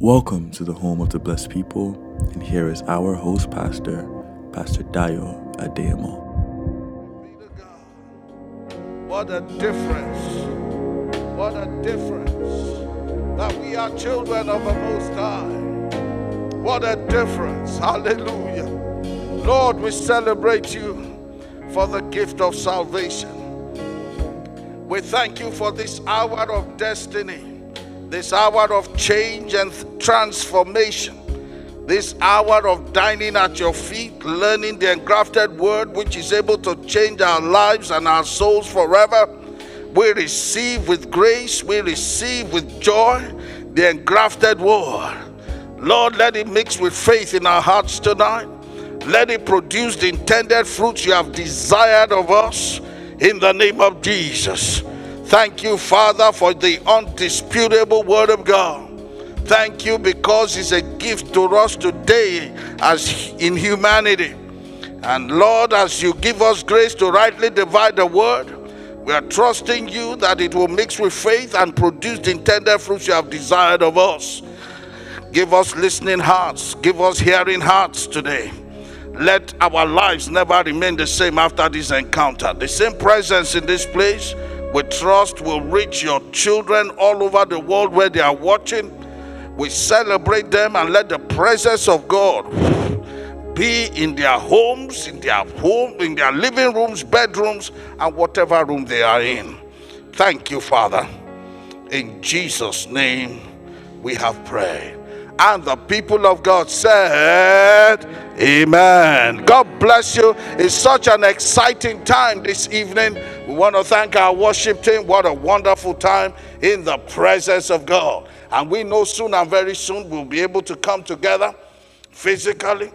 Welcome to the home of the blessed people, and here is our host pastor, Pastor Dayo God. What a difference. What a difference. That we are children of the Most High. What a difference. Hallelujah. Lord, we celebrate you for the gift of salvation. We thank you for this hour of destiny, this hour of change and transformation, this hour of dining at your feet, learning the engrafted word which is able to change our lives and our souls forever. We receive with grace, we receive with joy the engrafted word. Lord, let it mix with faith in our hearts tonight. Let it produce the intended fruits you have desired of us in the name of Jesus. Thank you, Father, for the undisputable word of God. Thank you because it's a gift to us today as in humanity. And Lord, as you give us grace to rightly divide the word, we are trusting you that it will mix with faith and produce the intended fruits you have desired of us. Give us listening hearts, give us hearing hearts today. Let our lives never remain the same after this encounter. The same presence in this place, we trust, will reach your children all over the world where they are watching. We celebrate them and let the presence of God be in their homes, in their home, in their living rooms, bedrooms, and whatever room they are in. Thank you, Father. In Jesus' name we have prayed. And the people of God said, Amen. God bless you. It's such an exciting time this evening. We want to thank our worship team. What a wonderful time in the presence of God. And we know soon and very soon we'll be able to come together physically,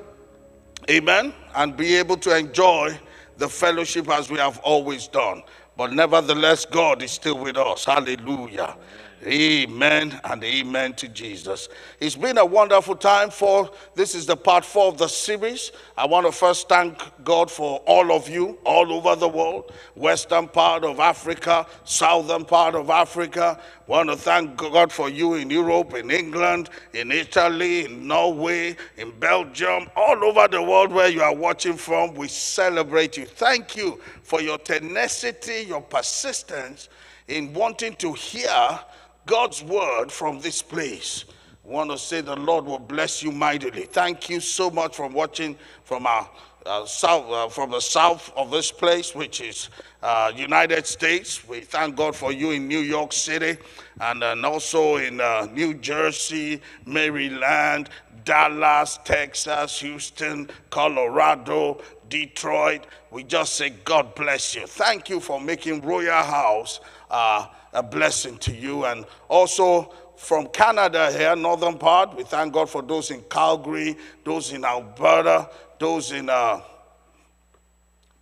amen, and be able to enjoy the fellowship as we have always done. But nevertheless, God is still with us. Hallelujah. Amen and amen to Jesus. It's been a wonderful time for this is the part four of the series. I want to first thank God for all of you all over the world, western part of Africa, southern part of Africa. I Want to thank God for you in Europe, in England, in Italy, in Norway, in Belgium, all over the world where you are watching from. We celebrate you. Thank you for your tenacity, your persistence in wanting to hear God's word from this place. I want to say the Lord will bless you mightily. Thank you so much for watching from our uh, south, uh, from the south of this place, which is uh, United States. We thank God for you in New York City, and, and also in uh, New Jersey, Maryland, Dallas, Texas, Houston, Colorado, Detroit. We just say God bless you. Thank you for making Royal House uh, a blessing to you. And also from Canada here, northern part, we thank God for those in Calgary, those in Alberta, those in, uh,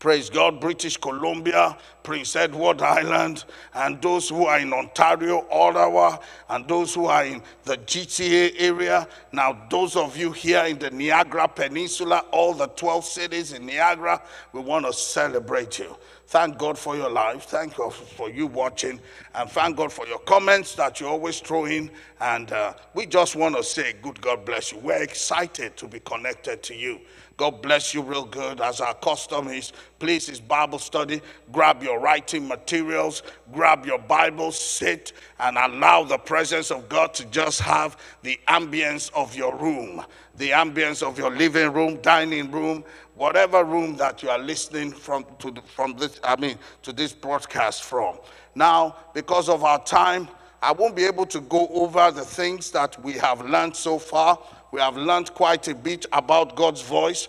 praise God, British Columbia, Prince Edward Island, and those who are in Ontario, Ottawa, and those who are in the GTA area. Now, those of you here in the Niagara Peninsula, all the 12 cities in Niagara, we want to celebrate you. Thank God for your life. Thank God for you watching. And thank God for your comments that you always throw in. And uh, we just want to say, good God bless you. We're excited to be connected to you. God bless you real good. As our custom is, please, is Bible study. Grab your writing materials, grab your Bible, sit, and allow the presence of God to just have the ambience of your room, the ambience of your living room, dining room, whatever room that you are listening from to the, from this i mean to this broadcast from now because of our time i won't be able to go over the things that we have learned so far we have learned quite a bit about god's voice.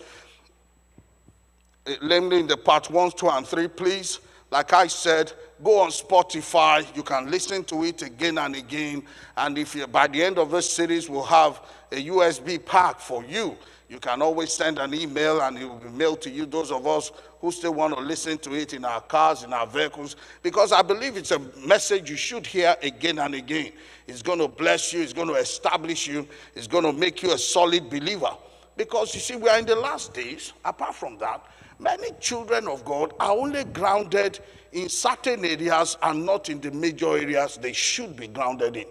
Uh, Namely in the part one two and three please. Like i said go on spotify. You can listen to it again and again. And if you by the end of this series we'll have a usb pack for you you can always send an email and it will be mailed to you, those of us who still want to listen to it in our cars, in our vehicles, because I believe it's a message you should hear again and again. It's going to bless you, it's going to establish you, it's going to make you a solid believer. Because you see, we are in the last days. Apart from that, many children of God are only grounded in certain areas and not in the major areas they should be grounded in.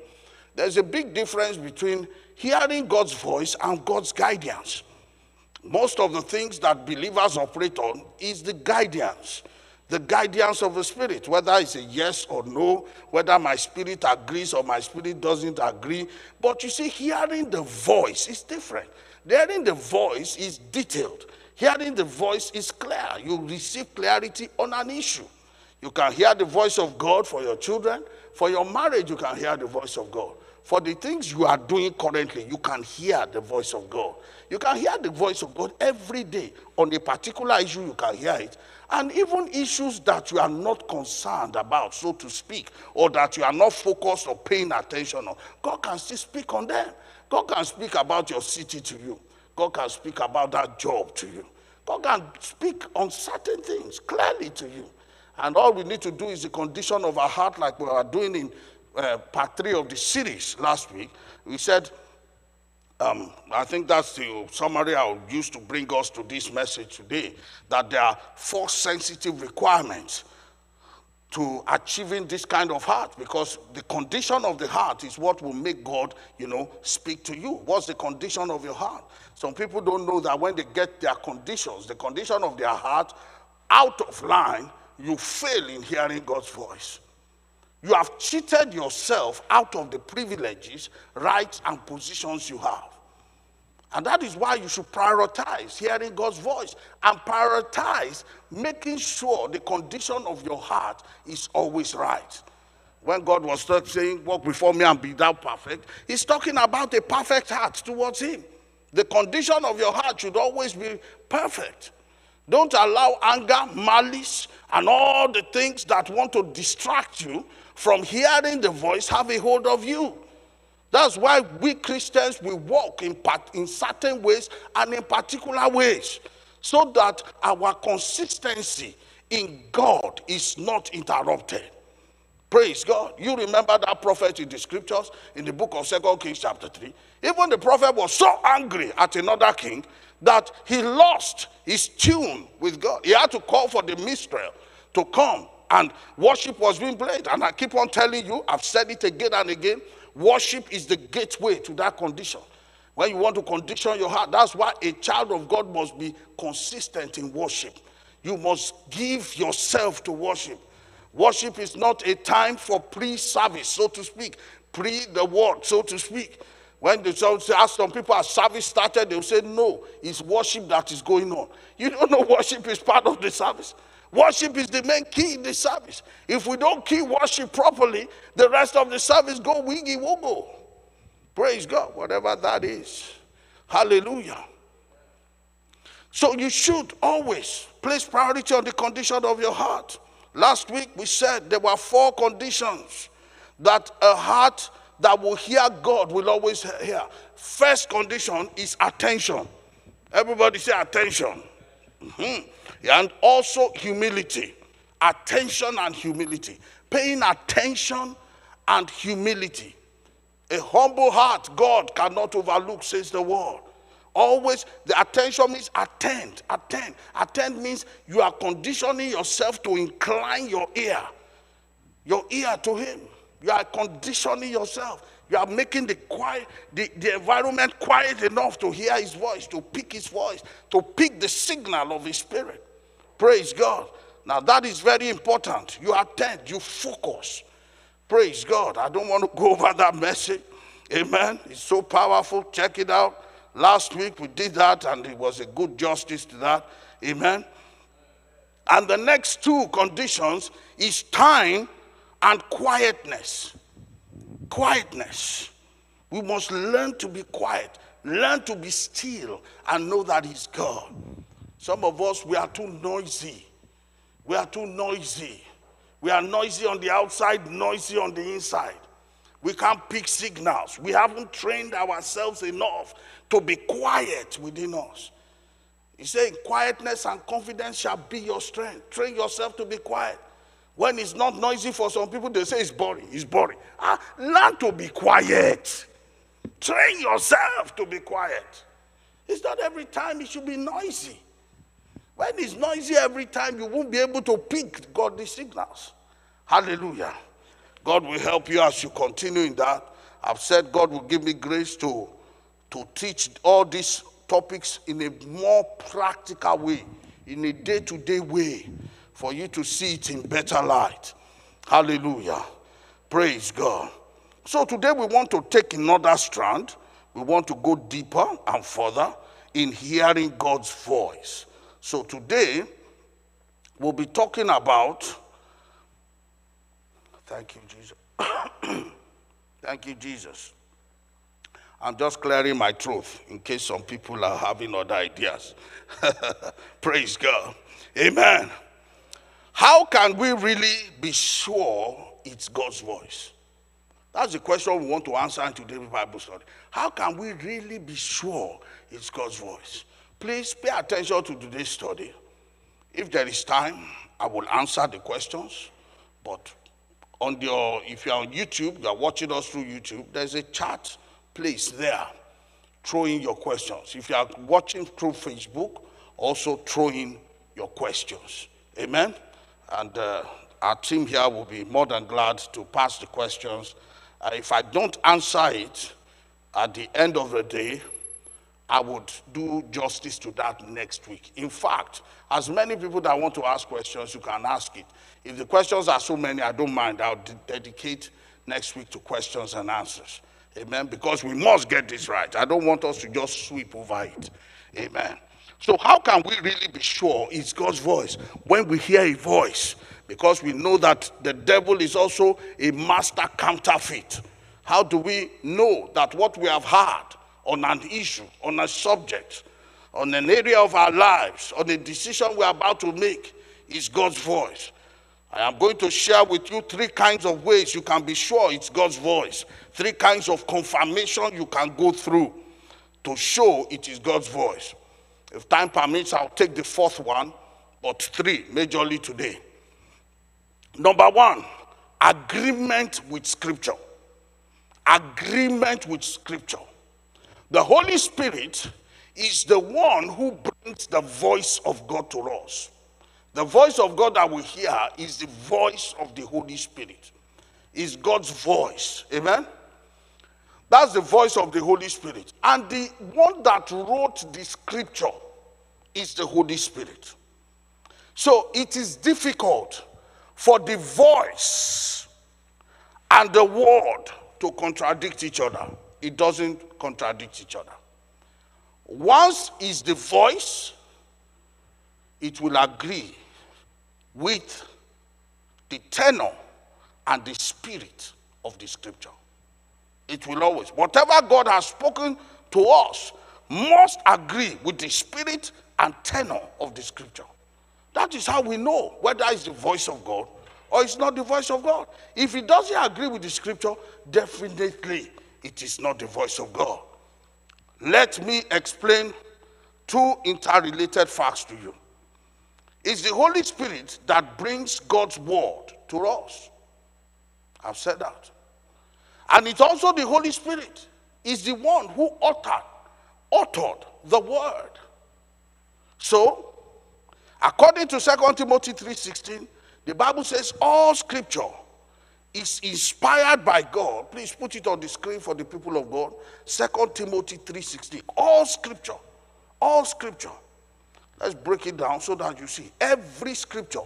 There's a big difference between hearing God's voice and God's guidance. Most of the things that believers operate on is the guidance the guidance of the Spirit, whether it's a yes or no, whether my spirit agrees or my spirit doesn't agree. But you see, hearing the voice is different. Hearing the voice is detailed. Hearing the voice is clear. You receive clarity on an issue. You can hear the voice of God for your children. For your marriage, you can hear the voice of God. For the things you are doing currently, you can hear the voice of God. You can hear the voice of God every day. On a particular issue, you can hear it. And even issues that you are not concerned about, so to speak, or that you are not focused or paying attention on, God can still speak on them. God can speak about your city to you. God can speak about that job to you. God can speak on certain things clearly to you. And all we need to do is the condition of our heart, like we were doing in uh, part three of the series last week. We said, um, I think that's the summary I'll use to bring us to this message today that there are four sensitive requirements to achieving this kind of heart because the condition of the heart is what will make God, you know, speak to you. What's the condition of your heart? Some people don't know that when they get their conditions, the condition of their heart out of line, you fail in hearing God's voice. You have cheated yourself out of the privileges, rights, and positions you have. And that is why you should prioritize hearing God's voice and prioritize making sure the condition of your heart is always right. When God was saying, Walk before me and be thou perfect, He's talking about a perfect heart towards Him. The condition of your heart should always be perfect. Don't allow anger, malice, and all the things that want to distract you from hearing the voice have a hold of you. That's why we Christians we walk in part, in certain ways and in particular ways, so that our consistency in God is not interrupted. Praise God. You remember that prophet in the scriptures in the book of Second Kings, chapter 3. Even the prophet was so angry at another king that he lost his tune with God. He had to call for the minstrel to come, and worship was being played. And I keep on telling you, I've said it again and again Worship is the gateway to that condition. When you want to condition your heart, that's why a child of God must be consistent in worship. You must give yourself to worship. Worship is not a time for pre service, so to speak, pre the word, so to speak. When they ask some people, as service started, they'll say, No, it's worship that is going on. You don't know worship is part of the service. Worship is the main key in the service. If we don't key worship properly, the rest of the service go wiggy woggle. Praise God, whatever that is. Hallelujah. So you should always place priority on the condition of your heart. Last week we said there were four conditions that a heart that will hear God will always hear. First condition is attention. Everybody say attention. Mm-hmm and also humility. Attention and humility. Paying attention and humility. A humble heart God cannot overlook, says the word. Always, the attention means attend, attend. Attend means you are conditioning yourself to incline your ear, your ear to Him. You are conditioning yourself. You are making the quiet, the, the environment quiet enough to hear His voice, to pick His voice, to pick the signal of His Spirit. Praise God. Now that is very important. You attend, you focus. Praise God. I don't want to go over that message. Amen. It's so powerful. Check it out. Last week we did that and it was a good justice to that. Amen. And the next two conditions is time and quietness. Quietness. We must learn to be quiet, learn to be still, and know that He's God. Some of us, we are too noisy. We are too noisy. We are noisy on the outside, noisy on the inside. We can't pick signals. We haven't trained ourselves enough to be quiet within us. He said, Quietness and confidence shall be your strength. Train yourself to be quiet. When it's not noisy for some people, they say it's boring. It's boring. Ah, learn to be quiet. Train yourself to be quiet. It's not every time it should be noisy. When it's noisy every time, you won't be able to pick godly signals. Hallelujah. God will help you as you continue in that. I've said God will give me grace to to teach all these topics in a more practical way, in a day to day way, for you to see it in better light. Hallelujah. Praise God. So today we want to take another strand. We want to go deeper and further in hearing God's voice. So today we'll be talking about. Thank you, Jesus. Thank you, Jesus. I'm just clearing my truth in case some people are having other ideas. Praise God. Amen. How can we really be sure it's God's voice? That's the question we want to answer in today's Bible study. How can we really be sure it's God's voice? Please pay attention to today's study. If there is time, I will answer the questions. But on your, if you're on YouTube, you're watching us through YouTube, there's a chat place there. Throw in your questions. If you are watching through Facebook, also throw in your questions. Amen. And uh, our team here will be more than glad to pass the questions. Uh, if I don't answer it at the end of the day, I would do justice to that next week. In fact, as many people that want to ask questions, you can ask it. If the questions are so many, I don't mind. I'll de- dedicate next week to questions and answers. Amen. Because we must get this right. I don't want us to just sweep over it. Amen. So, how can we really be sure it's God's voice when we hear a voice? Because we know that the devil is also a master counterfeit. How do we know that what we have heard on an issue, on a subject, on an area of our lives, on a decision we're about to make is God's voice? I am going to share with you three kinds of ways you can be sure it's God's voice, three kinds of confirmation you can go through to show it is God's voice. If time permits, I'll take the fourth one, but three majorly today. Number one, agreement with Scripture. Agreement with Scripture. The Holy Spirit is the one who brings the voice of God to us. The voice of God that we hear is the voice of the Holy Spirit. Is God's voice. Amen? That's the voice of the Holy Spirit. And the one that wrote the scripture is the Holy Spirit. So it is difficult for the voice and the word to contradict each other. It doesn't contradict each other. Once is the voice, it will agree with the tenor and the spirit of the scripture. It will always, whatever God has spoken to us, must agree with the spirit and tenor of the scripture. That is how we know whether it's the voice of God or it's not the voice of God. If it doesn't agree with the scripture, definitely it is not the voice of God. Let me explain two interrelated facts to you. It's the Holy Spirit that brings God's word to us. I've said that. And it's also the Holy Spirit is the one who uttered, uttered the word. So, according to 2 Timothy 3:16, the Bible says all scripture is inspired by God. Please put it on the screen for the people of God. 2 Timothy 3:16. All scripture, all scripture Let's break it down so that you see every scripture.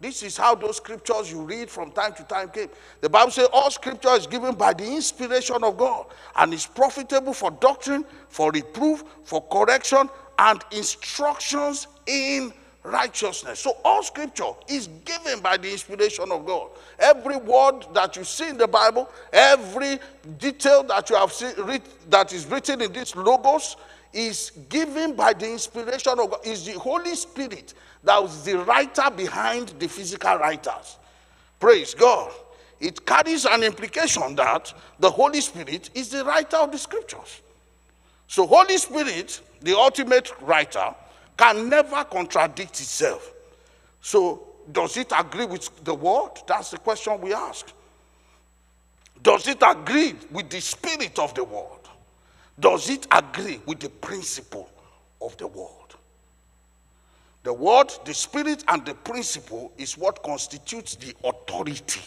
This is how those scriptures you read from time to time came. The Bible says all scripture is given by the inspiration of God and is profitable for doctrine, for reproof, for correction, and instructions in righteousness. So all scripture is given by the inspiration of God. Every word that you see in the Bible, every detail that you have seen that is written in these logos is given by the inspiration of God. Is the Holy Spirit that was the writer behind the physical writers. Praise God. It carries an implication that the Holy Spirit is the writer of the scriptures. So, Holy Spirit, the ultimate writer, can never contradict itself. So, does it agree with the word? That's the question we ask. Does it agree with the spirit of the word? Does it agree with the principle of the word? The word, the spirit, and the principle is what constitutes the authority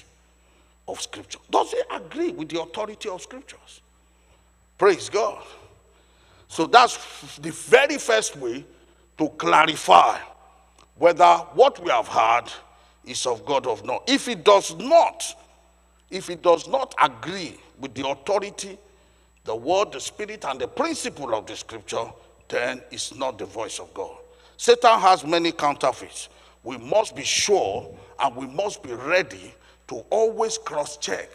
of Scripture. Does it agree with the authority of Scriptures? Praise God. So that's the very first way to clarify whether what we have heard is of God or not. If it does not, if it does not agree with the authority, the word, the spirit, and the principle of the scripture, then it's not the voice of God. Satan has many counterfeits. We must be sure and we must be ready to always cross check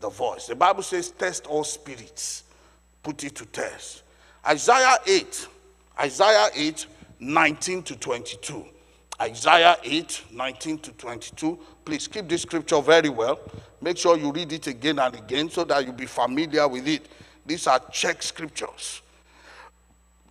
the voice. The Bible says, test all spirits, put it to test. Isaiah 8, Isaiah 8, 19 to 22. Isaiah 8, 19 to 22. Please keep this scripture very well. Make sure you read it again and again so that you'll be familiar with it. These are check scriptures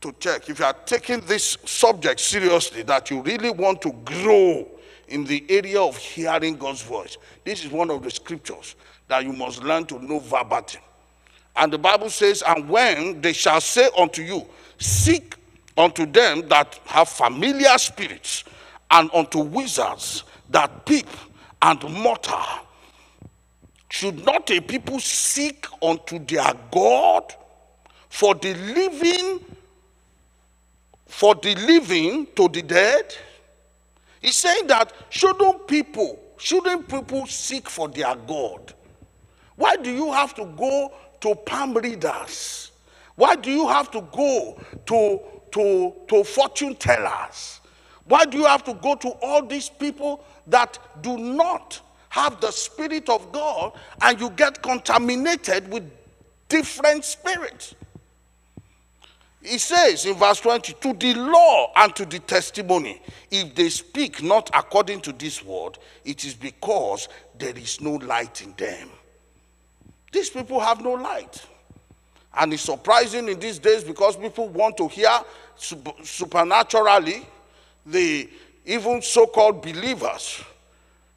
to check. If you are taking this subject seriously, that you really want to grow in the area of hearing God's voice, this is one of the scriptures that you must learn to know verbatim. And the Bible says, And when they shall say unto you, Seek unto them that have familiar spirits, and unto wizards that peep and mutter, should not a people seek unto their God for the living, for the living to the dead? He's saying that shouldn't people, shouldn't people seek for their God? Why do you have to go to palm readers? Why do you have to go to, to, to fortune tellers? Why do you have to go to all these people that do not have the Spirit of God and you get contaminated with different spirits? He says in verse 20, to the law and to the testimony, if they speak not according to this word, it is because there is no light in them. These people have no light. And it's surprising in these days because people want to hear supernaturally the even so-called believers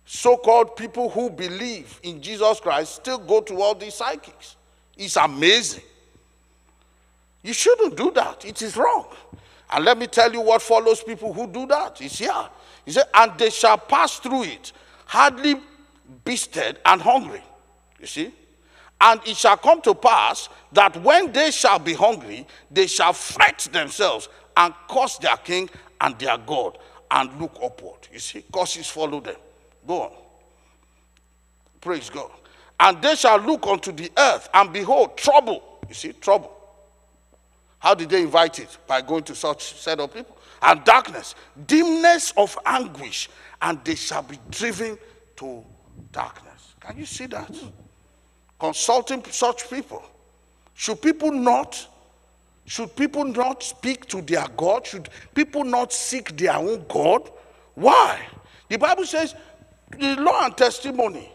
so-called people who believe in jesus christ still go to all these psychics. It's amazing. You shouldn't do that. It is wrong. And let me tell you what follows people who do that. It's here. He said and they shall pass through it hardly bestead and hungry. You see? And it shall come to pass that when they shall be hungry, they shall fret themselves and curse their king and their God and look upward. You see, curses follow them. Go on. Praise God. And they shall look unto the earth and behold trouble. You see, trouble. How did they invite it? By going to such set of people. And darkness, dimness of anguish, and they shall be driven to darkness. Can you see that? Consulting such people. Should people not should people not speak to their God? Should people not seek their own God? Why? The Bible says the law and testimony.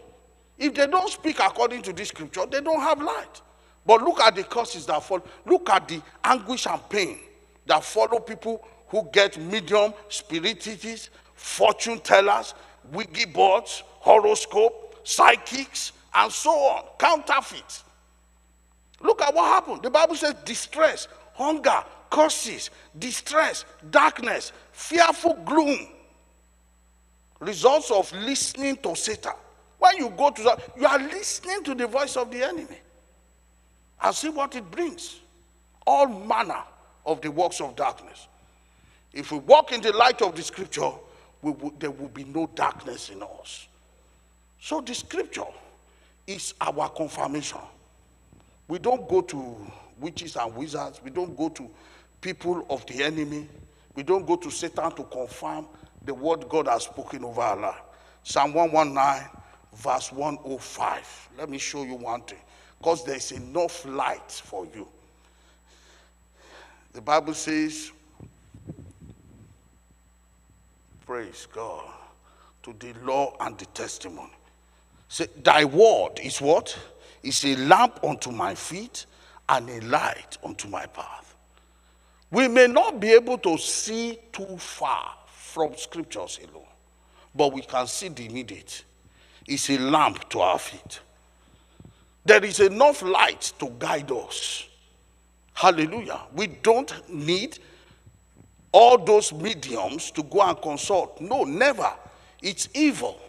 If they don't speak according to this scripture, they don't have light. But look at the curses that follow. Look at the anguish and pain that follow people who get medium, spiritists, fortune tellers, Ouija boards, horoscope, psychics, and so on. Counterfeit. Look at what happened. The Bible says distress, hunger, curses, distress, darkness, fearful gloom. Results of listening to Satan. When you go to that, you are listening to the voice of the enemy. And see what it brings. All manner of the works of darkness. If we walk in the light of the scripture, will, there will be no darkness in us. So the scripture is our confirmation. We don't go to witches and wizards. We don't go to people of the enemy. We don't go to Satan to confirm the word God has spoken over our life. Psalm 119, verse 105. Let me show you one thing. Because there's enough light for you. The Bible says, Praise God, to the law and the testimony. Say, Thy word is what? Is a lamp unto my feet and a light unto my path. We may not be able to see too far from scriptures alone, but we can see the immediate. It's a lamp to our feet. There is enough light to guide us. Hallelujah. We don't need all those mediums to go and consult. No, never. It's evil.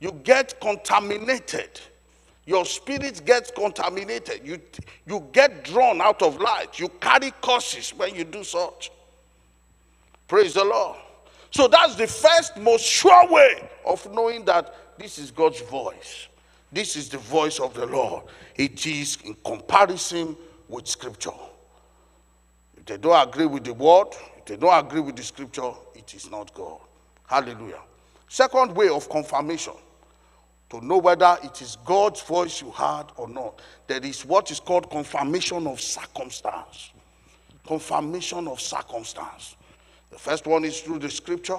You get contaminated Your spirit gets contaminated. You, you get drawn out of light. You carry curses when you do such. Praise the Lord. So that's the first, most sure way of knowing that this is God's voice. This is the voice of the Lord. It is in comparison with Scripture. If they don't agree with the word, if they don't agree with the Scripture, it is not God. Hallelujah. Second way of confirmation to know whether it is God's voice you heard or not, there is what is called confirmation of circumstance. Confirmation of circumstance. The first one is through the scripture.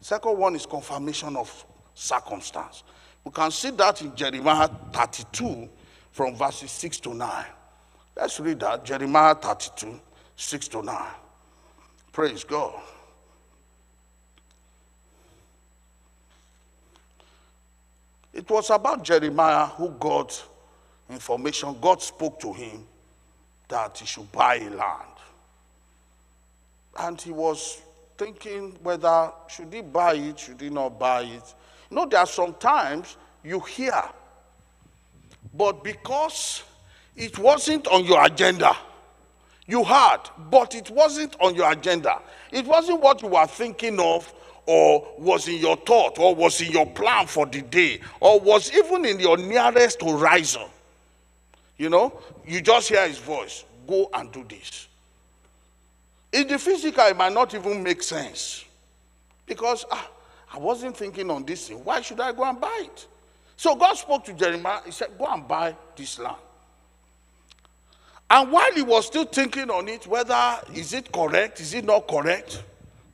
Second one is confirmation of circumstance. We can see that in Jeremiah 32 from verses 6 to 9. Let's read that. Jeremiah 32, 6 to 9. Praise God. It was about Jeremiah who got information. God spoke to him that he should buy a land. And he was thinking whether should he buy it, should he not buy it. You know, there are some times you hear, but because it wasn't on your agenda, you heard, but it wasn't on your agenda. It wasn't what you were thinking of or was in your thought or was in your plan for the day or was even in your nearest horizon. You know, you just hear his voice go and do this. In the physical, it might not even make sense because ah, I wasn't thinking on this thing. Why should I go and buy it? So God spoke to Jeremiah. He said, Go and buy this land. And while he was still thinking on it, whether is it correct, is it not correct,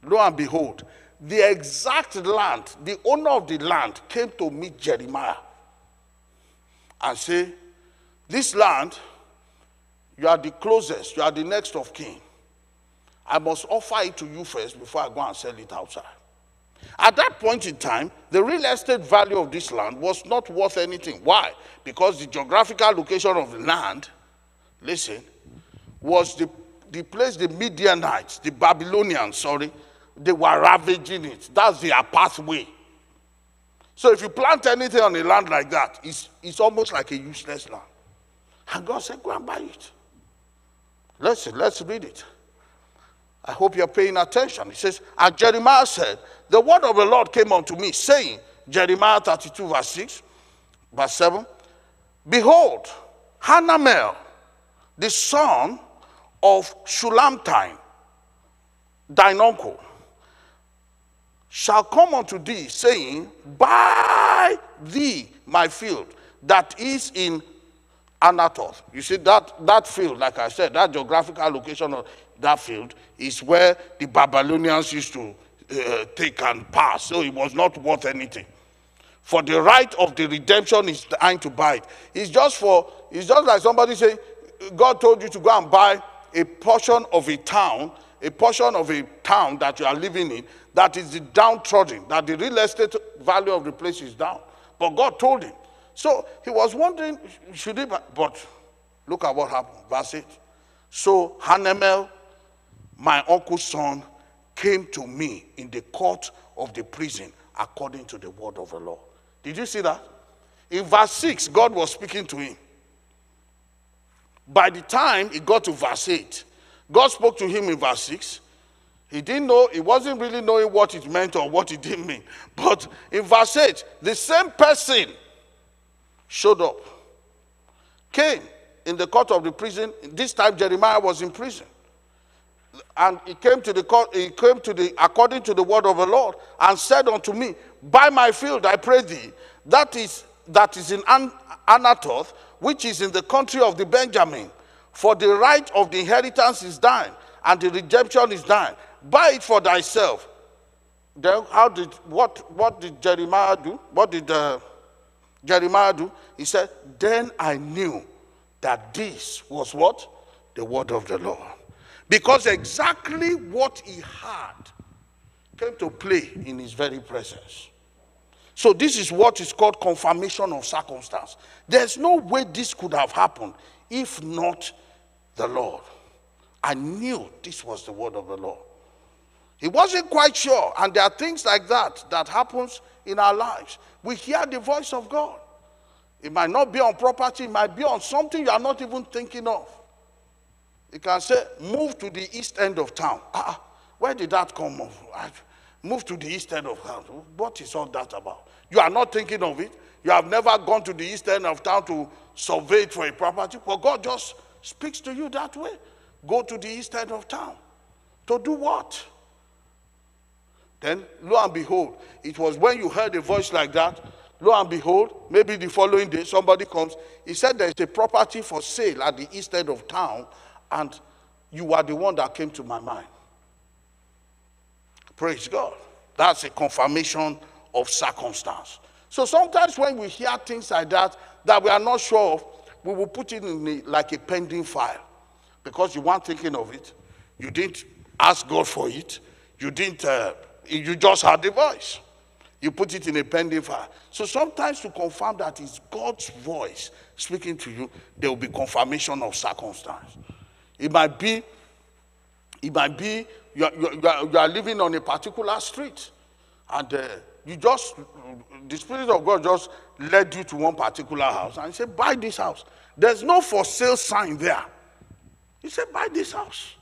lo and behold, the exact land, the owner of the land came to meet Jeremiah and say, This land, you are the closest, you are the next of kin. I must offer it to you first before I go and sell it outside. At that point in time, the real estate value of this land was not worth anything. Why? Because the geographical location of the land, listen, was the, the place the Midianites, the Babylonians, sorry, they were ravaging it. That's their pathway. So if you plant anything on a land like that, it's, it's almost like a useless land. And God said, Go and buy it. Listen, let's read it. I hope you're paying attention. He says, And Jeremiah said, The word of the Lord came unto me, saying, Jeremiah 32, verse 6, verse 7, Behold, Hanamel, the son of Shulamtime, thine uncle, shall come unto thee, saying, Buy thee my field that is in Anathoth. You see, that, that field, like I said, that geographical location of that field is where the Babylonians used to uh, take and pass. So it was not worth anything. For the right of the redemption is trying to buy it. It's just for, it's just like somebody saying, God told you to go and buy a portion of a town, a portion of a town that you are living in, that is the downtrodden, that the real estate value of the place is down. But God told him. So he was wondering, should he, but look at what happened. Verse 8. So Hanamel, my uncle's son, came to me in the court of the prison according to the word of the law. Did you see that? In verse 6, God was speaking to him. By the time he got to verse 8, God spoke to him in verse 6. He didn't know, he wasn't really knowing what it meant or what it didn't mean. But in verse 8, the same person showed up, came in the court of the prison. This time Jeremiah was in prison. And he came to the court, he came to the according to the word of the Lord, and said unto me, Buy my field, I pray thee, that is that is in An- Anathoth, which is in the country of the Benjamin. For the right of the inheritance is thine, and the redemption is thine. Buy it for thyself. Then how did what what did Jeremiah do? What did uh, Jeremiah do? He said, Then I knew that this was what? The word of the Lord. Because exactly what he had came to play in his very presence. So, this is what is called confirmation of circumstance. There's no way this could have happened if not the Lord. I knew this was the word of the Lord. He wasn't quite sure, and there are things like that that happens in our lives. We hear the voice of God. It might not be on property, it might be on something you are not even thinking of. You can say, move to the east end of town. Ah, where did that come from? Move to the east end of town. What is all that about? You are not thinking of it. You have never gone to the east end of town to survey for a property. But God just speaks to you that way. Go to the east end of town. To do what? Then, lo and behold, it was when you heard a voice like that, lo and behold, maybe the following day somebody comes. He said there's a property for sale at the east end of town, and you are the one that came to my mind. Praise God. That's a confirmation of circumstance. So sometimes when we hear things like that that we are not sure of, we will put it in like a pending file because you weren't thinking of it. You didn't ask God for it. You didn't. Uh, you just had the voice. You put it in a pending file. So sometimes to confirm that it's God's voice speaking to you, there will be confirmation of circumstance. It might be, it might be you are, you are, you are living on a particular street, and uh, you just the spirit of God just led you to one particular house and said, "Buy this house." There's no for sale sign there. He said, "Buy this house."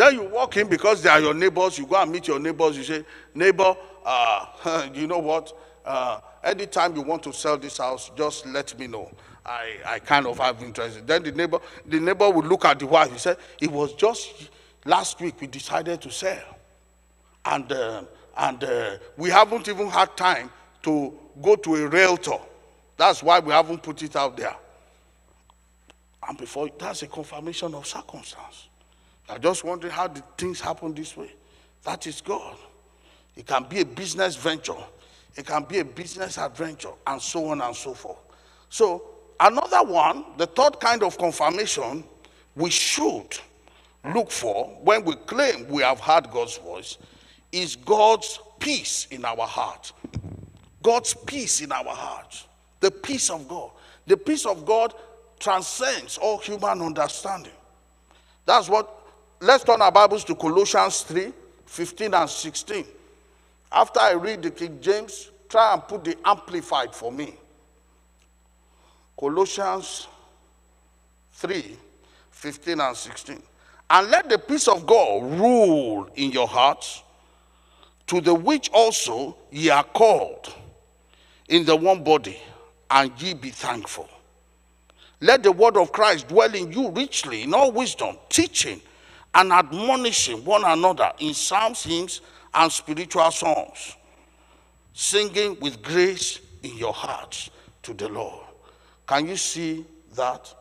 Then you walk in because they are your neighbors. You go and meet your neighbors. You say, neighbor, uh, you know what? Uh, anytime you want to sell this house, just let me know. I, I kind of have interest. Then the neighbor, the neighbor would look at the wife. He said, it was just last week we decided to sell. And, uh, and uh, we haven't even had time to go to a realtor. That's why we haven't put it out there. And before, that's a confirmation of circumstance. I just wondering how did things happen this way. That is God. It can be a business venture, it can be a business adventure, and so on and so forth. So, another one, the third kind of confirmation we should look for when we claim we have heard God's voice is God's peace in our heart. God's peace in our heart. The peace of God. The peace of God transcends all human understanding. That's what let's turn our Bibles to Colossians 3 15 and 16. After I read the King James, try and put the Amplified for me. Colossians 3 15 and 16. And let the peace of God rule in your hearts, to the which also ye are called in the one body, and ye be thankful. Let the word of Christ dwell in you richly in all wisdom, teaching and admonishing one another in psalms, hymns, and spiritual songs, singing with grace in your hearts to the Lord. Can you see that?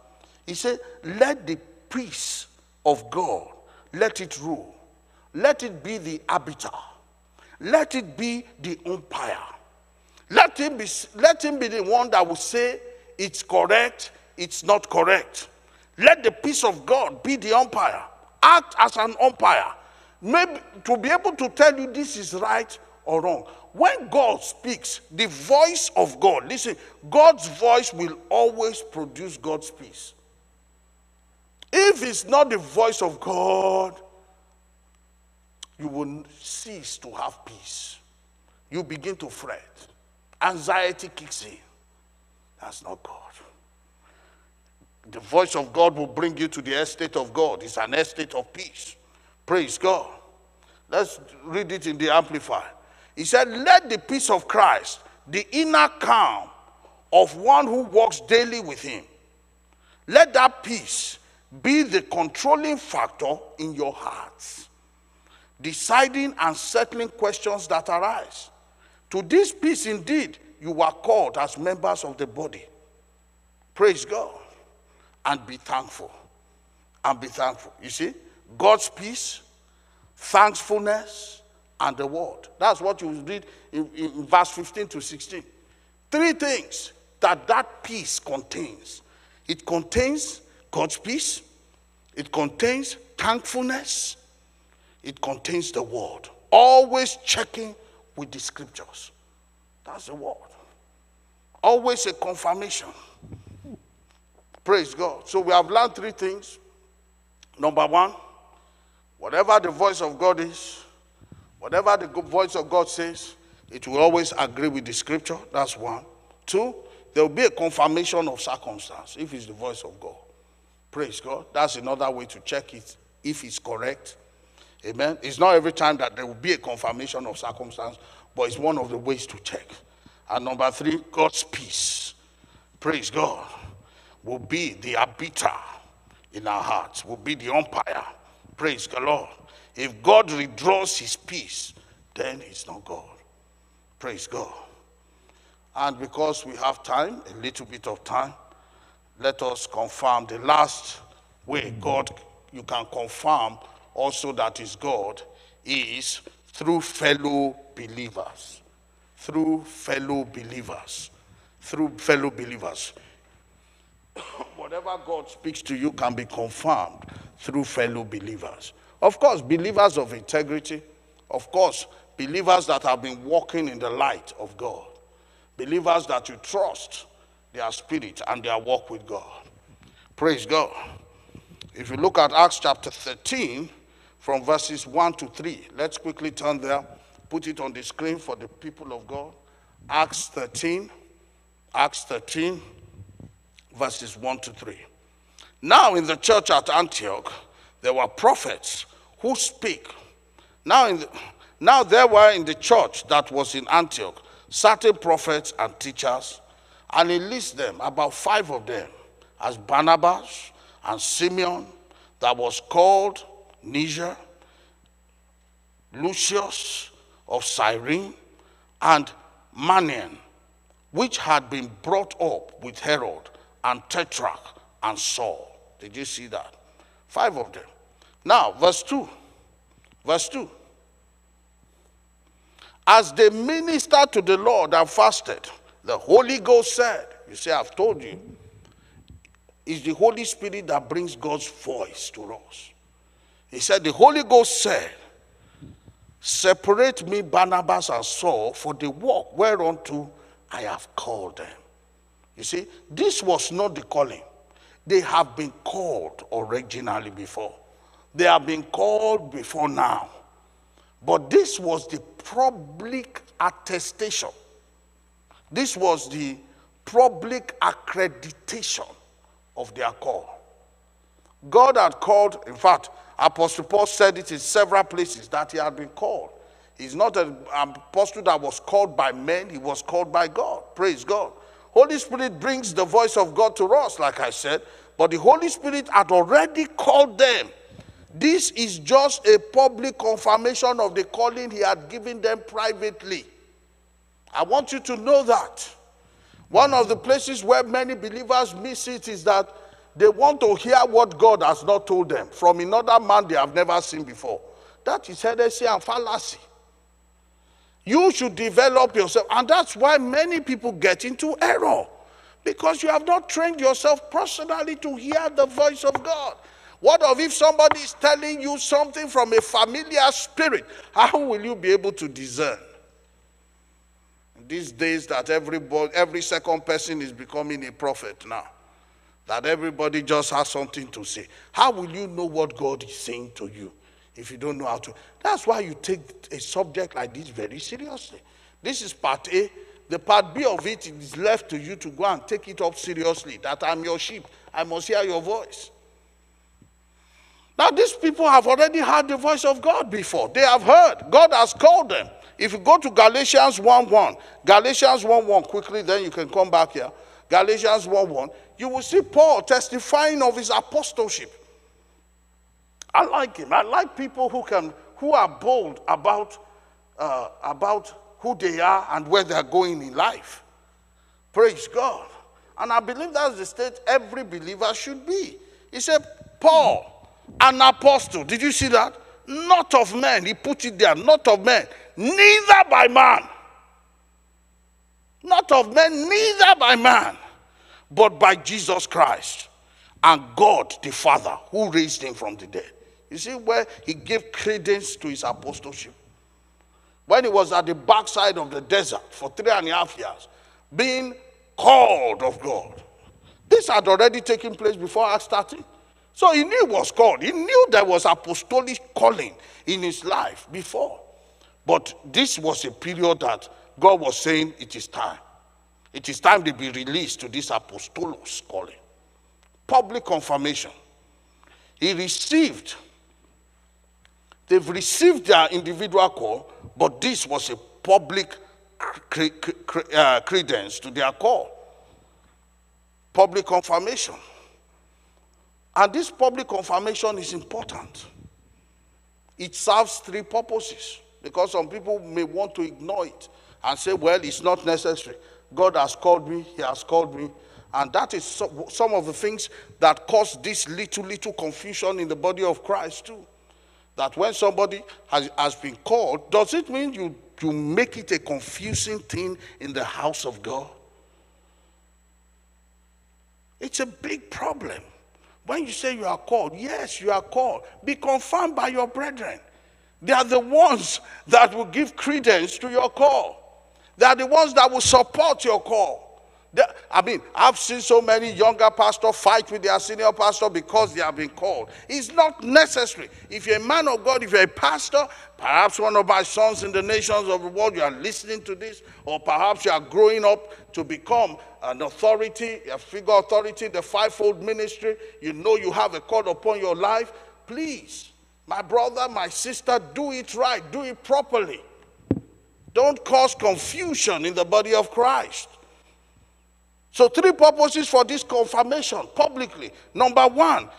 He said, Let the peace of God, let it rule. Let it be the arbiter. Let it be the umpire. Let him be, let him be the one that will say it's correct, it's not correct. Let the peace of God be the umpire act as an umpire, maybe to be able to tell you this is right or wrong. When God speaks, the voice of God, listen, God's voice will always produce God's peace. If it's not the voice of God, you will cease to have peace. You begin to fret. Anxiety kicks in. That's not God. The voice of God will bring you to the estate of God. It's an estate of peace. Praise God. Let's read it in the Amplified. He said, Let the peace of Christ, the inner calm of one who walks daily with him, let that peace be the controlling factor in your hearts, deciding and settling questions that arise. To this peace, indeed, you are called as members of the body. Praise God and be thankful. And be thankful. You see, God's peace, thankfulness, and the word. That's what you read in, in verse 15 to 16. Three things that that peace contains it contains God's peace, it contains thankfulness, it contains the word. Always checking with the scriptures. That's the word. Always a confirmation. Praise God. So we have learned three things. Number one, whatever the voice of God is, whatever the voice of God says, it will always agree with the scripture. That's one. Two, there will be a confirmation of circumstance if it's the voice of God. Praise God. That's another way to check it if it's correct. Amen. It's not every time that there will be a confirmation of circumstance, but it's one of the ways to check. And number three, God's peace. Praise God. Will be the arbiter in our hearts, will be the umpire. Praise the Lord. If God withdraws his peace, then he's not God. Praise God. And because we have time, a little bit of time, let us confirm the last way God, you can confirm also that is God, is through fellow believers. Through fellow believers. Through fellow believers. Whatever God speaks to you can be confirmed through fellow believers. Of course, believers of integrity. Of course, believers that have been walking in the light of God. Believers that you trust their spirit and their walk with God. Praise God. If you look at Acts chapter 13, from verses 1 to 3, let's quickly turn there, put it on the screen for the people of God. Acts 13, Acts 13, verses 1 to 3. Now, in the church at Antioch, there were prophets who speak. Now, in the, now there were in the church that was in Antioch certain prophets and teachers and he lists them, about five of them, as Barnabas and Simeon, that was called Niger, Lucius of Cyrene, and Manaen, which had been brought up with Herod and Tetrarch and Saul. Did you see that? Five of them. Now, verse 2. Verse 2. As they ministered to the Lord and fasted, the Holy Ghost said, You see, I've told you, it's the Holy Spirit that brings God's voice to us. He said, The Holy Ghost said, Separate me, Barnabas and Saul, for the work whereunto I have called them. You see, this was not the calling. They have been called originally before. They have been called before now. But this was the public attestation this was the public accreditation of their call. God had called, in fact, Apostle Paul said it in several places that he had been called. He's not an apostle that was called by men, he was called by God. Praise God. Holy Spirit brings the voice of God to us, like I said, but the Holy Spirit had already called them. This is just a public confirmation of the calling he had given them privately. I want you to know that. One of the places where many believers miss it is that they want to hear what God has not told them from another man they have never seen before. That is heresy and fallacy. You should develop yourself, and that's why many people get into error because you have not trained yourself personally to hear the voice of God. What of if somebody is telling you something from a familiar spirit? How will you be able to discern? these days that everybody, every second person is becoming a prophet now. That everybody just has something to say. How will you know what God is saying to you if you don't know how to? That's why you take a subject like this very seriously. This is part A. The part B of it is left to you to go and take it up seriously. That I'm your sheep. I must hear your voice. Now, these people have already heard the voice of God before. They have heard. God has called them. If you go to Galatians 1 1, Galatians 1 1, quickly, then you can come back here. Galatians 1 1, you will see Paul testifying of his apostleship. I like him. I like people who can who are bold about uh, about who they are and where they are going in life. Praise God. And I believe that's the state every believer should be. He said, Paul, an apostle. Did you see that? Not of men. He put it there, not of men neither by man. Not of men, neither by man, but by Jesus Christ and God the Father who raised him from the dead. You see where he gave credence to his apostleship. When he was at the backside of the desert for three and a half years, being called of God. This had already taken place before Acts 13. So he knew he was called. He knew there was apostolic calling in his life before. But this was a period that God was saying it is time. It is time to be released to this apostolos calling. Public confirmation. He received, they've received their individual call, but this was a public uh, credence to their call. Public confirmation. And this public confirmation is important. It serves three purposes because some people may want to ignore it and say, well, it's not necessary. God has called me, He has called me. And that is so, some of the things that cause this little, little confusion in the body of Christ, too. That when somebody has, has been called, does it mean you, you make it a confusing thing in the house of God? It's a big problem. When you say you are called, yes, you are called. Be confirmed by your brethren. They are the ones that will give credence to your call. They are the ones that will support your call. I mean, I've seen so many younger pastors fight with their senior pastor because they have been called. It's not necessary. If you're a man of God, if you're a pastor, perhaps one of my sons in the nations of the world, you are listening to this, or perhaps you are growing up to become an authority, a figure authority, the fivefold ministry, you know you have a call upon your life. Please, my brother, my sister, do it right, do it properly. Don't cause confusion in the body of Christ. So, three purposes for this confirmation publicly. Number one,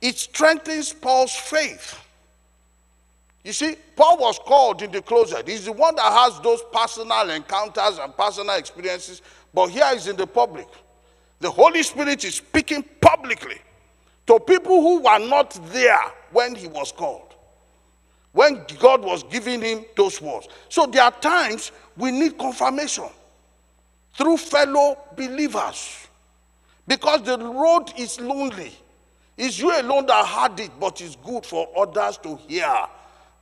it strengthens Paul's faith. You see, Paul was called in the closet. He's the one that has those personal encounters and personal experiences, but here he's in the public. The Holy Spirit is speaking publicly to people who were not there when he was called, when God was giving him those words. So there are times we need confirmation through fellow believers. Because the road is lonely. It's you alone that had it, but it's good for others to hear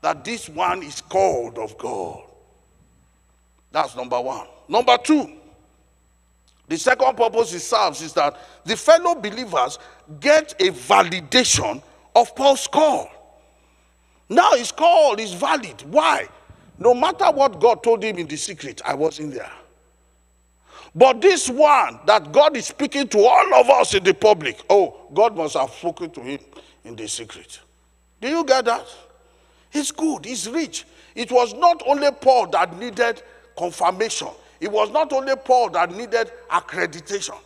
that this one is called of God. That's number one. Number two, the second purpose it serves is that the fellow believers get a validation of Paul's call. Now his call is valid. Why? No matter what God told him in the secret, I wasn't there. But this one that God is speaking to all of us in the public, oh, God must have spoken to him in the secret. Do you get that? He's good, he's rich. It was not only Paul that needed confirmation, it was not only Paul that needed accreditation.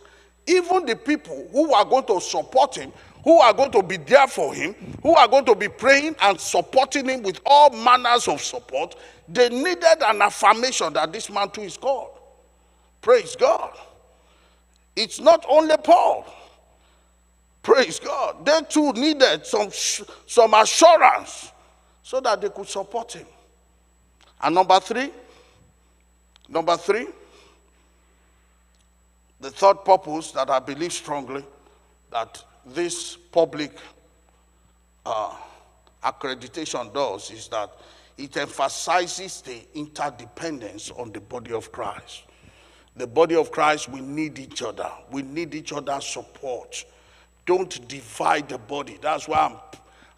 Even the people who are going to support him, who are going to be there for him, who are going to be praying and supporting him with all manners of support, they needed an affirmation that this man too is called. Praise God. It's not only Paul. Praise God. They too needed some, some assurance so that they could support him. And number three, number three, the third purpose that I believe strongly that this public uh, accreditation does is that it emphasizes the interdependence on the body of Christ. The body of Christ, we need each other. We need each other's support. Don't divide the body. That's why I'm,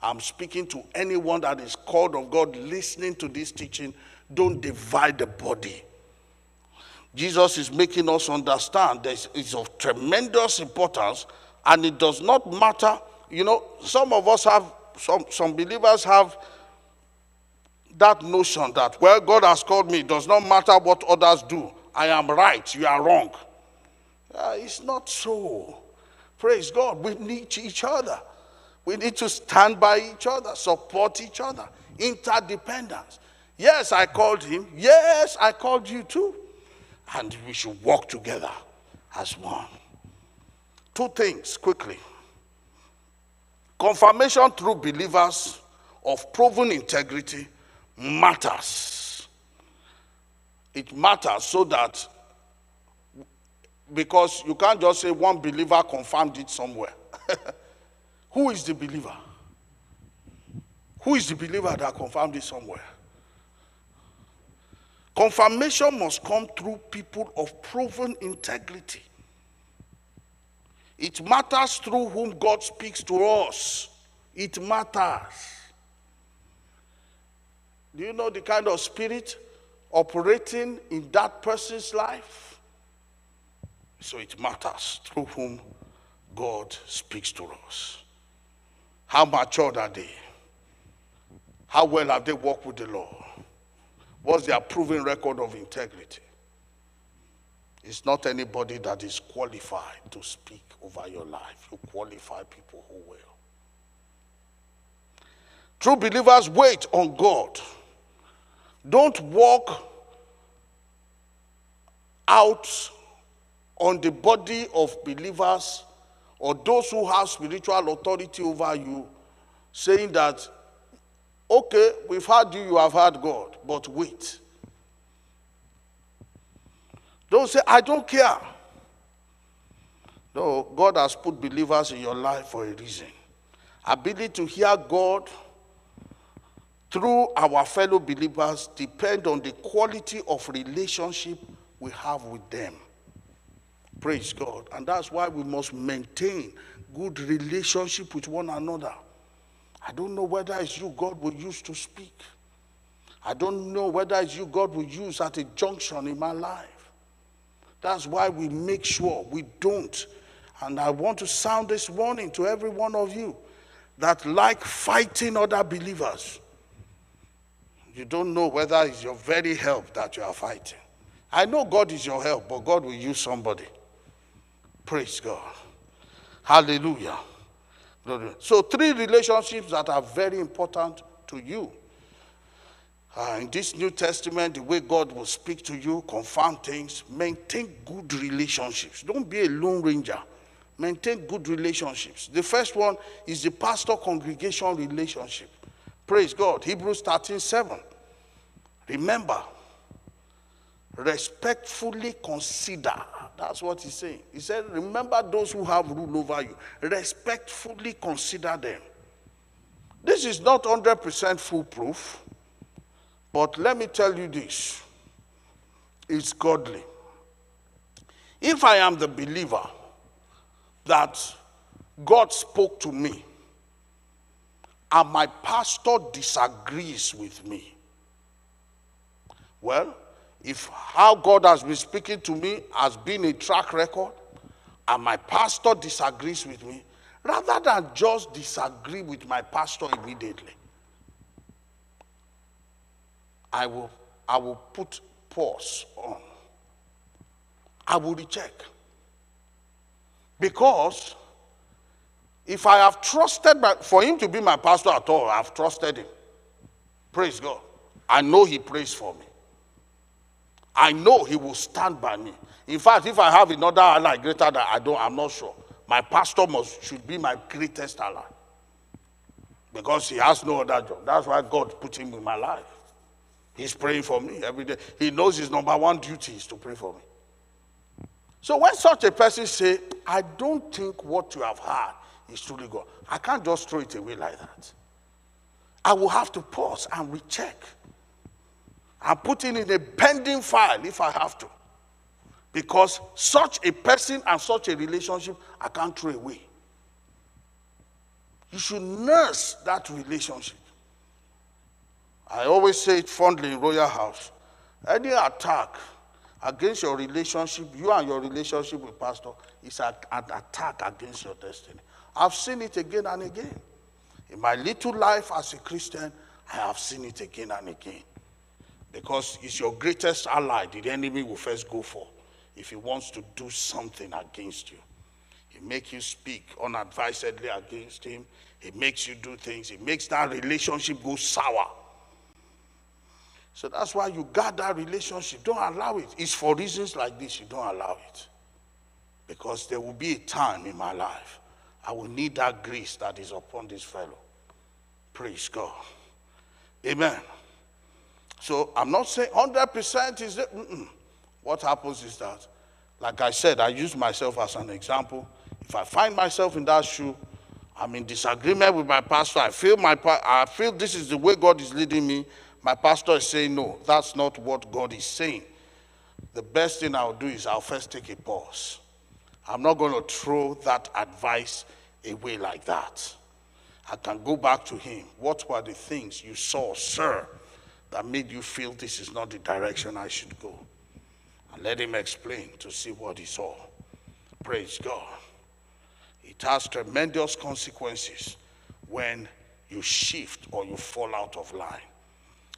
I'm speaking to anyone that is called of God listening to this teaching. Don't divide the body. Jesus is making us understand that it's of tremendous importance and it does not matter. You know, some of us have, some, some believers have that notion that, well, God has called me, it does not matter what others do. I am right, you are wrong. Uh, it's not so. Praise God. We need each other. We need to stand by each other, support each other, interdependence. Yes, I called him. Yes, I called you too. And we should walk together as one. Two things quickly confirmation through believers of proven integrity matters it matters so that because you can't just say one believer confirmed it somewhere. Who is the believer? Who is the believer that confirmed it somewhere? Confirmation must come through people of proven integrity. It matters through whom God speaks to us. It matters. Do you know the kind of spirit operating in that person's life. So it matters through whom God speaks to us. How matured are they? How well have they walked with the Lord? What's their proven record of integrity? It's not anybody that is qualified to speak over your life. You qualify people who will. True believers wait on God. Don't walk out on the body of believers or those who have spiritual authority over you, saying that, okay, we've heard you, you have heard God, but wait. Don't say, I don't care. No, God has put believers in your life for a reason. Ability to hear God through our fellow believers depend on the quality of relationship we have with them. Praise God. And that's why we must maintain good relationship with one another. I don't know whether it's you God will use to speak. I don't know whether it's you God will use at a junction in my life. That's why we make sure we don't. And I want to sound this warning to every one of you that like fighting other believers, you don't know whether it's your very help that you are fighting. I know God is your help, but God will use somebody. Praise God. Hallelujah. So, three relationships that are very important to you. Uh, in this New Testament, the way God will speak to you, confirm things, maintain good relationships. Don't be a lone ranger. Maintain good relationships. The first one is the pastor congregation relationship. Praise God. Hebrews 13 7. Remember, respectfully consider. That's what he's saying. He said, Remember those who have rule over you. Respectfully consider them. This is not 100% foolproof, but let me tell you this it's godly. If I am the believer that God spoke to me, and my pastor disagrees with me. Well, if how God has been speaking to me has been a track record, and my pastor disagrees with me, rather than just disagree with my pastor immediately, I will, I will put pause on. I will recheck. Because if I have trusted my, for him to be my pastor at all, I've trusted him. Praise God. I know he prays for me. I know he will stand by me. In fact, if I have another ally greater than I don't, I'm not sure. My pastor must should be my greatest ally. Because he has no other job. That's why God put him in my life. He's praying for me every day. He knows his number one duty is to pray for me. So when such a person say, I don't think what you have heard is truly God, I can't just throw it away like that. I will have to pause and recheck. I'm putting in a pending file if I have to. Because such a person and such a relationship, I can't throw away. You should nurse that relationship. I always say it fondly in Royal House. Any attack against your relationship, you and your relationship with pastor, is an attack against your destiny. I've seen it again and again. In my little life as a Christian, I have seen it again and again. Because it's your greatest ally the enemy will first go for if he wants to do something against you. He makes you speak unadvisedly against him. He makes you do things. He makes that relationship go sour. So that's why you guard that relationship. Don't allow it. It's for reasons like this you don't allow it. Because there will be a time in my life I will need that grace that is upon this fellow. Praise God. Amen. So I'm not saying 100% is it. Mm-mm. What happens is that, like I said, I use myself as an example. If I find myself in that shoe, I'm in disagreement with my pastor. I feel my I feel this is the way God is leading me. My pastor is saying no. That's not what God is saying. The best thing I'll do is I'll first take a pause. I'm not going to throw that advice away like that. I can go back to him. What were the things you saw, sir? that made you feel this is not the direction I should go. And let him explain to see what he saw. Praise God. It has tremendous consequences when you shift or you fall out of line.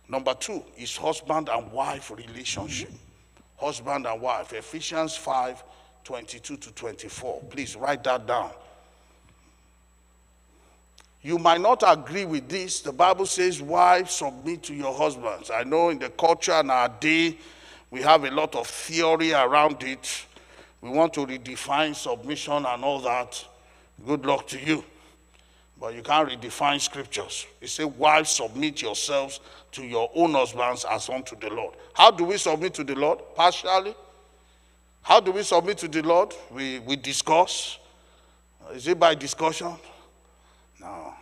Number two is husband and wife relationship. Mm-hmm. Husband and wife. Ephesians 5 22 to 24. Please write that down. You might not agree with this. The Bible says, Wives, submit to your husbands. I know in the culture and our day, we have a lot of theory around it. We want to redefine submission and all that. Good luck to you. But you can't redefine scriptures. It says, Wives, submit yourselves to your own husbands as unto the Lord. How do we submit to the Lord? Partially. How do we submit to the Lord? We, we discuss. Is it by discussion? No.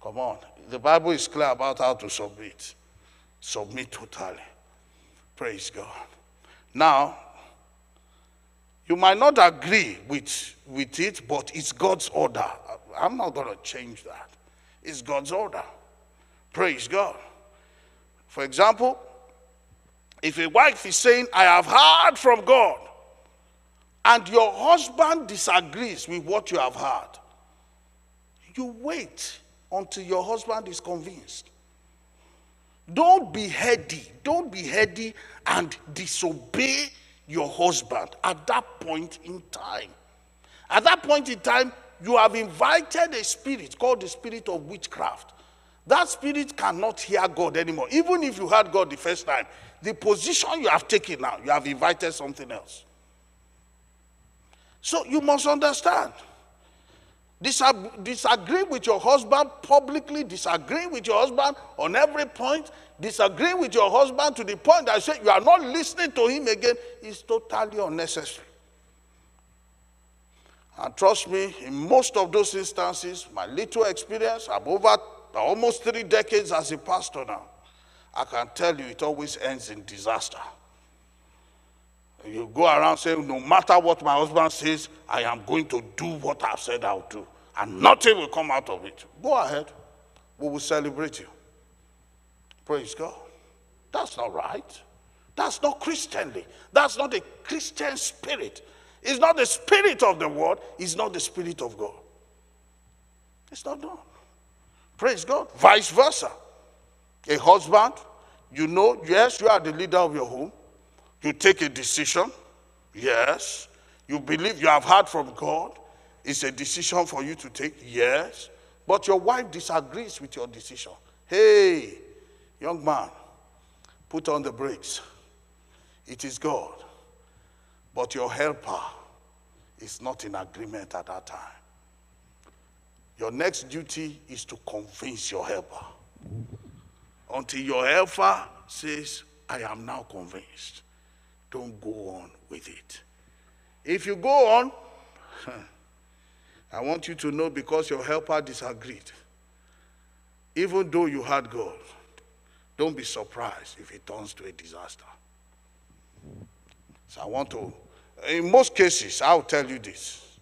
Come on. The Bible is clear about how to submit. Submit totally. Praise God. Now, you might not agree with, with it, but it's God's order. I'm not going to change that. It's God's order. Praise God. For example, if a wife is saying, I have heard from God, and your husband disagrees with what you have heard, you wait until your husband is convinced. Don't be heady. Don't be heady and disobey your husband at that point in time. At that point in time, you have invited a spirit called the spirit of witchcraft. That spirit cannot hear God anymore. Even if you heard God the first time, the position you have taken now, you have invited something else. So you must understand disagree with your husband publicly, disagree with your husband on every point, disagree with your husband to the point that say you are not listening to him again is totally unnecessary. And trust me, in most of those instances, my little experience, I'm over almost three decades as a pastor now. I can tell you it always ends in disaster. You go around saying, no matter what my husband says, I am going to do what I've said I'll do. And nothing will come out of it. Go ahead. We will celebrate you. Praise God. That's not right. That's not Christianly. That's not a Christian spirit. It's not the spirit of the world. It's not the spirit of God. It's not done. Praise God. Vice versa. A husband, you know, yes, you are the leader of your home. You take a decision. Yes. You believe you have heard from God. It's a decision for you to take. Yes. But your wife disagrees with your decision. Hey, young man, put on the brakes. It is God. But your helper is not in agreement at that time. Your next duty is to convince your helper. Until your helper says, I am now convinced don't go on with it. If you go on, I want you to know because your helper disagreed, even though you had God, don't be surprised if it turns to a disaster. So I want to, in most cases, I'll tell you this.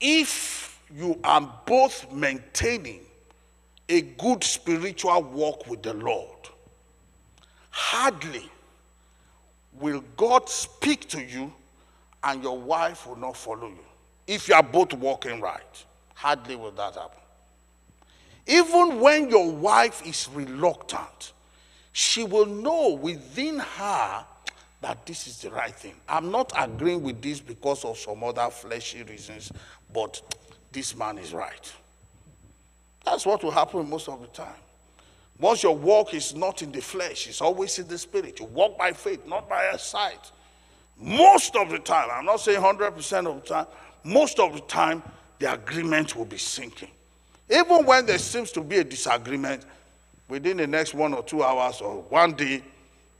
If you are both maintaining a good spiritual walk with the Lord, hardly will God speak to you and your wife will not follow you. If you are both walking right, hardly will that happen. Even when your wife is reluctant, she will know within her that this is the right thing. I'm not agreeing with this because of some other fleshy reasons, but this man is right. That's what will happen most of the time. Once your walk is not in the flesh, it's always in the spirit. You walk by faith, not by sight. Most of the time, I'm not saying 100% of the time, most of the time, the agreement will be sinking. Even when there seems to be a disagreement, within the next one or two hours or one day,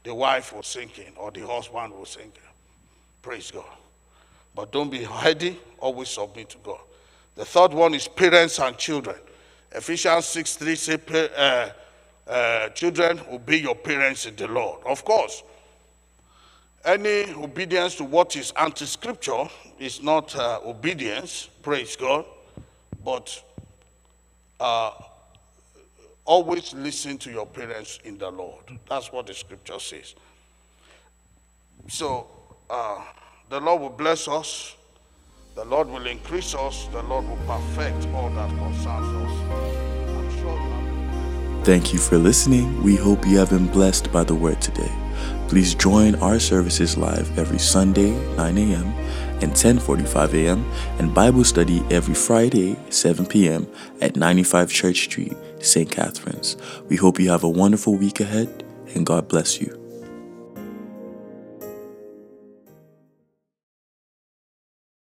the wife will sink in or the husband will sink in. Praise God. But don't be heady, always submit to God. The third one is parents and children. Ephesians 6 3 says, uh, children, obey your parents in the Lord. Of course, any obedience to what is anti scripture is not uh, obedience, praise God, but uh, always listen to your parents in the Lord. That's what the scripture says. So, uh, the Lord will bless us, the Lord will increase us, the Lord will perfect all that concerns us. Thank you for listening. We hope you have been blessed by the word today. Please join our services live every Sunday, 9 a.m. and 10:45 a.m. and Bible study every Friday, 7 p.m. at 95 Church Street, St. Catharines. We hope you have a wonderful week ahead and God bless you.